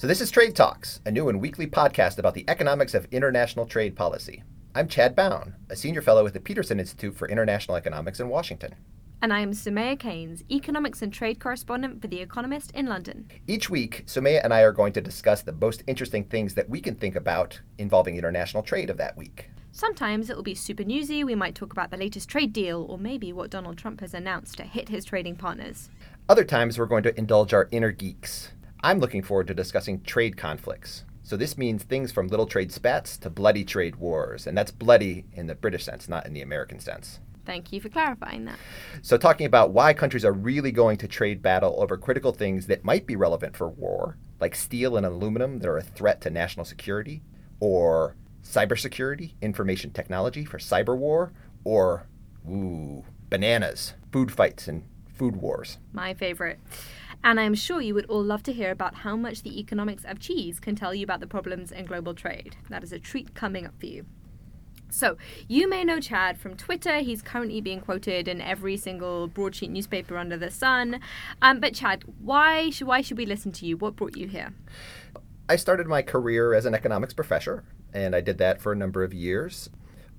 So, this is Trade Talks, a new and weekly podcast about the economics of international trade policy. I'm Chad Bown, a senior fellow at the Peterson Institute for International Economics in Washington. And I am Soumaya Keynes, economics and trade correspondent for The Economist in London. Each week, Soumaya and I are going to discuss the most interesting things that we can think about involving international trade of that week. Sometimes it will be super newsy. We might talk about the latest trade deal or maybe what Donald Trump has announced to hit his trading partners. Other times, we're going to indulge our inner geeks. I'm looking forward to discussing trade conflicts. So this means things from little trade spats to bloody trade wars, and that's bloody in the British sense, not in the American sense. Thank you for clarifying that. So, talking about why countries are really going to trade battle over critical things that might be relevant for war, like steel and aluminum that are a threat to national security, or cybersecurity, information technology for cyber war, or, ooh, bananas, food fights and food wars. My favorite. And I'm sure you would all love to hear about how much the economics of cheese can tell you about the problems in global trade. That is a treat coming up for you. So, you may know Chad from Twitter. He's currently being quoted in every single broadsheet newspaper under the sun. Um, but, Chad, why should, why should we listen to you? What brought you here? I started my career as an economics professor, and I did that for a number of years.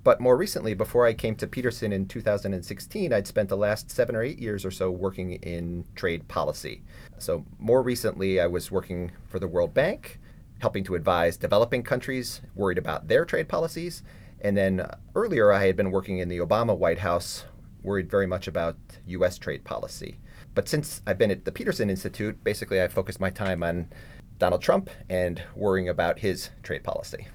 But more recently, before I came to Peterson in 2016, I'd spent the last seven or eight years or so working in trade policy. So, more recently, I was working for the World Bank, helping to advise developing countries worried about their trade policies. And then earlier, I had been working in the Obama White House, worried very much about U.S. trade policy. But since I've been at the Peterson Institute, basically I've focused my time on Donald Trump and worrying about his trade policy.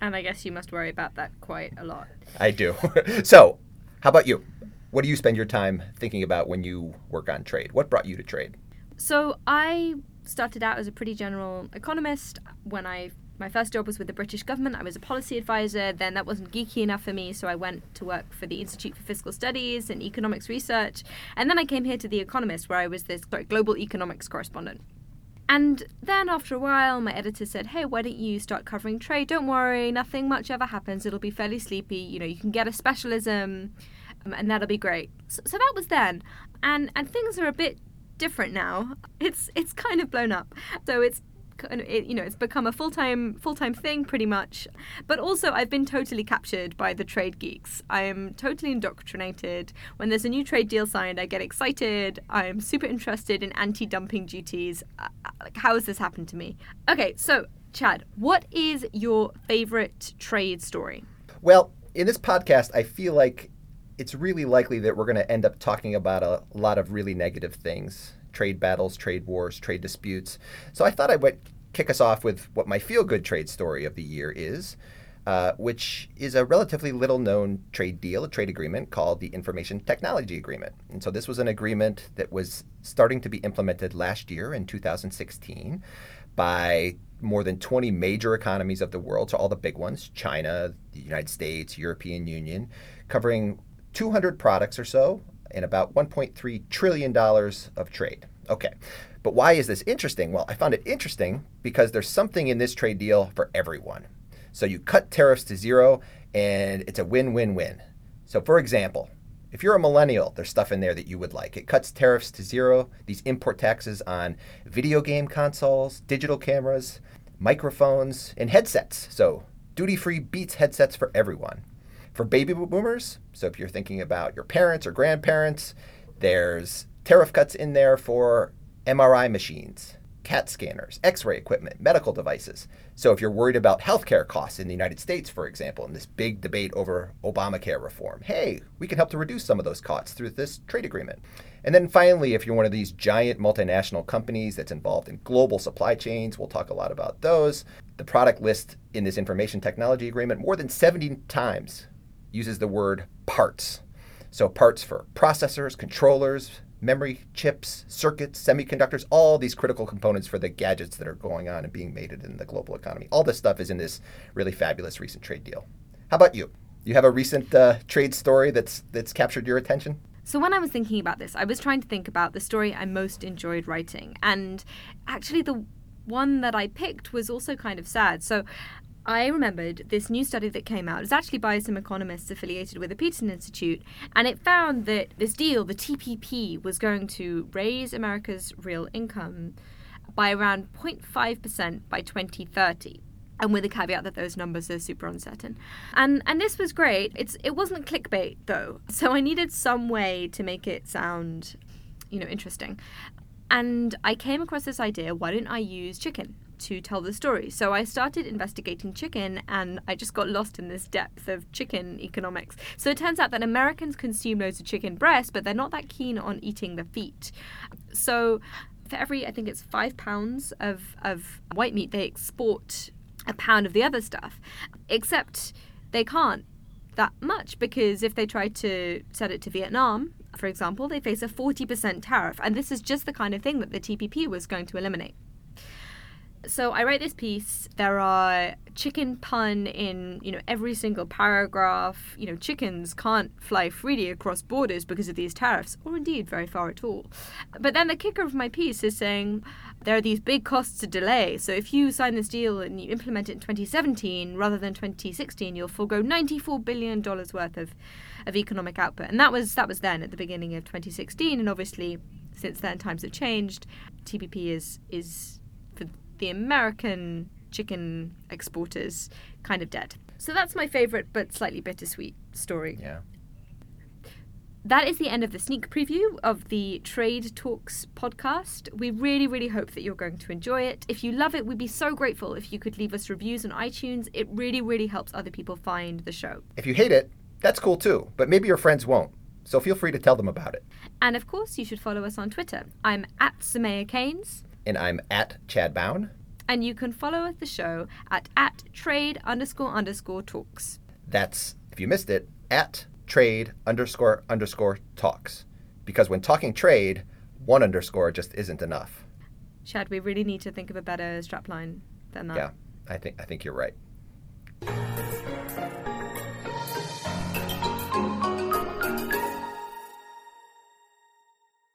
And I guess you must worry about that quite a lot. I do. so, how about you? What do you spend your time thinking about when you work on trade? What brought you to trade? So, I started out as a pretty general economist. When I my first job was with the British government. I was a policy advisor. Then that wasn't geeky enough for me, so I went to work for the Institute for Fiscal Studies and Economics Research. And then I came here to The Economist, where I was this global economics correspondent. And then after a while, my editor said, Hey, why don't you start covering trade? Don't worry, nothing much ever happens. It'll be fairly sleepy. You know, you can get a specialism, um, and that'll be great. So, so that was then. And, and things are a bit different now. It's it's kind of blown up. So it's it, you know it's become a full-time full-time thing pretty much. But also i've been totally captured by the trade geeks. I am totally indoctrinated. When there's a new trade deal signed i get excited. I'm super interested in anti-dumping duties. Uh, uh, like how has this happened to me? Okay so chad what is your favorite trade story? Well in this podcast i feel like it's really likely that we're going to end up talking about a lot of really negative things trade battles, trade wars, trade disputes. So I thought I would kick us off with what my feel good trade story of the year is, uh, which is a relatively little known trade deal, a trade agreement called the Information Technology Agreement. And so this was an agreement that was starting to be implemented last year in 2016 by more than 20 major economies of the world, so all the big ones China, the United States, European Union, covering 200 products or so and about $1.3 trillion of trade. Okay, but why is this interesting? Well, I found it interesting because there's something in this trade deal for everyone. So you cut tariffs to zero, and it's a win win win. So, for example, if you're a millennial, there's stuff in there that you would like. It cuts tariffs to zero, these import taxes on video game consoles, digital cameras, microphones, and headsets. So, duty free Beats headsets for everyone. For baby boomers, so if you're thinking about your parents or grandparents, there's tariff cuts in there for MRI machines, CAT scanners, x ray equipment, medical devices. So if you're worried about healthcare costs in the United States, for example, in this big debate over Obamacare reform, hey, we can help to reduce some of those costs through this trade agreement. And then finally, if you're one of these giant multinational companies that's involved in global supply chains, we'll talk a lot about those. The product list in this information technology agreement more than 70 times uses the word parts. So, parts for processors, controllers, memory chips, circuits, semiconductors, all these critical components for the gadgets that are going on and being made in the global economy. All this stuff is in this really fabulous recent trade deal. How about you? You have a recent uh, trade story that's that's captured your attention? So when I was thinking about this, I was trying to think about the story I most enjoyed writing, and actually the one that I picked was also kind of sad. So I remembered this new study that came out. It was actually by some economists affiliated with the Peterson Institute, and it found that this deal, the TPP, was going to raise America's real income by around 0.5% by 2030 and with the caveat that those numbers are super uncertain. And and this was great. It's it wasn't clickbait though. So I needed some way to make it sound, you know, interesting. And I came across this idea, why don't I use chicken? To tell the story. So I started investigating chicken and I just got lost in this depth of chicken economics. So it turns out that Americans consume loads of chicken breast, but they're not that keen on eating the feet. So for every, I think it's five pounds of, of white meat, they export a pound of the other stuff. Except they can't that much because if they try to sell it to Vietnam, for example, they face a 40% tariff. And this is just the kind of thing that the TPP was going to eliminate. So I write this piece. There are chicken pun in you know every single paragraph. You know chickens can't fly freely across borders because of these tariffs, or indeed very far at all. But then the kicker of my piece is saying there are these big costs to delay. So if you sign this deal and you implement it in 2017 rather than 2016, you'll forego 94 billion dollars worth of of economic output. And that was that was then at the beginning of 2016, and obviously since then times have changed. TPP is is the American chicken exporters kind of dead. So that's my favorite but slightly bittersweet story. Yeah. That is the end of the sneak preview of the Trade Talks podcast. We really, really hope that you're going to enjoy it. If you love it, we'd be so grateful if you could leave us reviews on iTunes. It really, really helps other people find the show. If you hate it, that's cool too, but maybe your friends won't. So feel free to tell them about it. And of course, you should follow us on Twitter. I'm at Soumaya Keynes. And I'm at Chad Bown. And you can follow the show at, at trade underscore underscore talks. That's, if you missed it, at trade underscore underscore talks. Because when talking trade, one underscore just isn't enough. Chad, we really need to think of a better strapline than that. Yeah, I think I think you're right.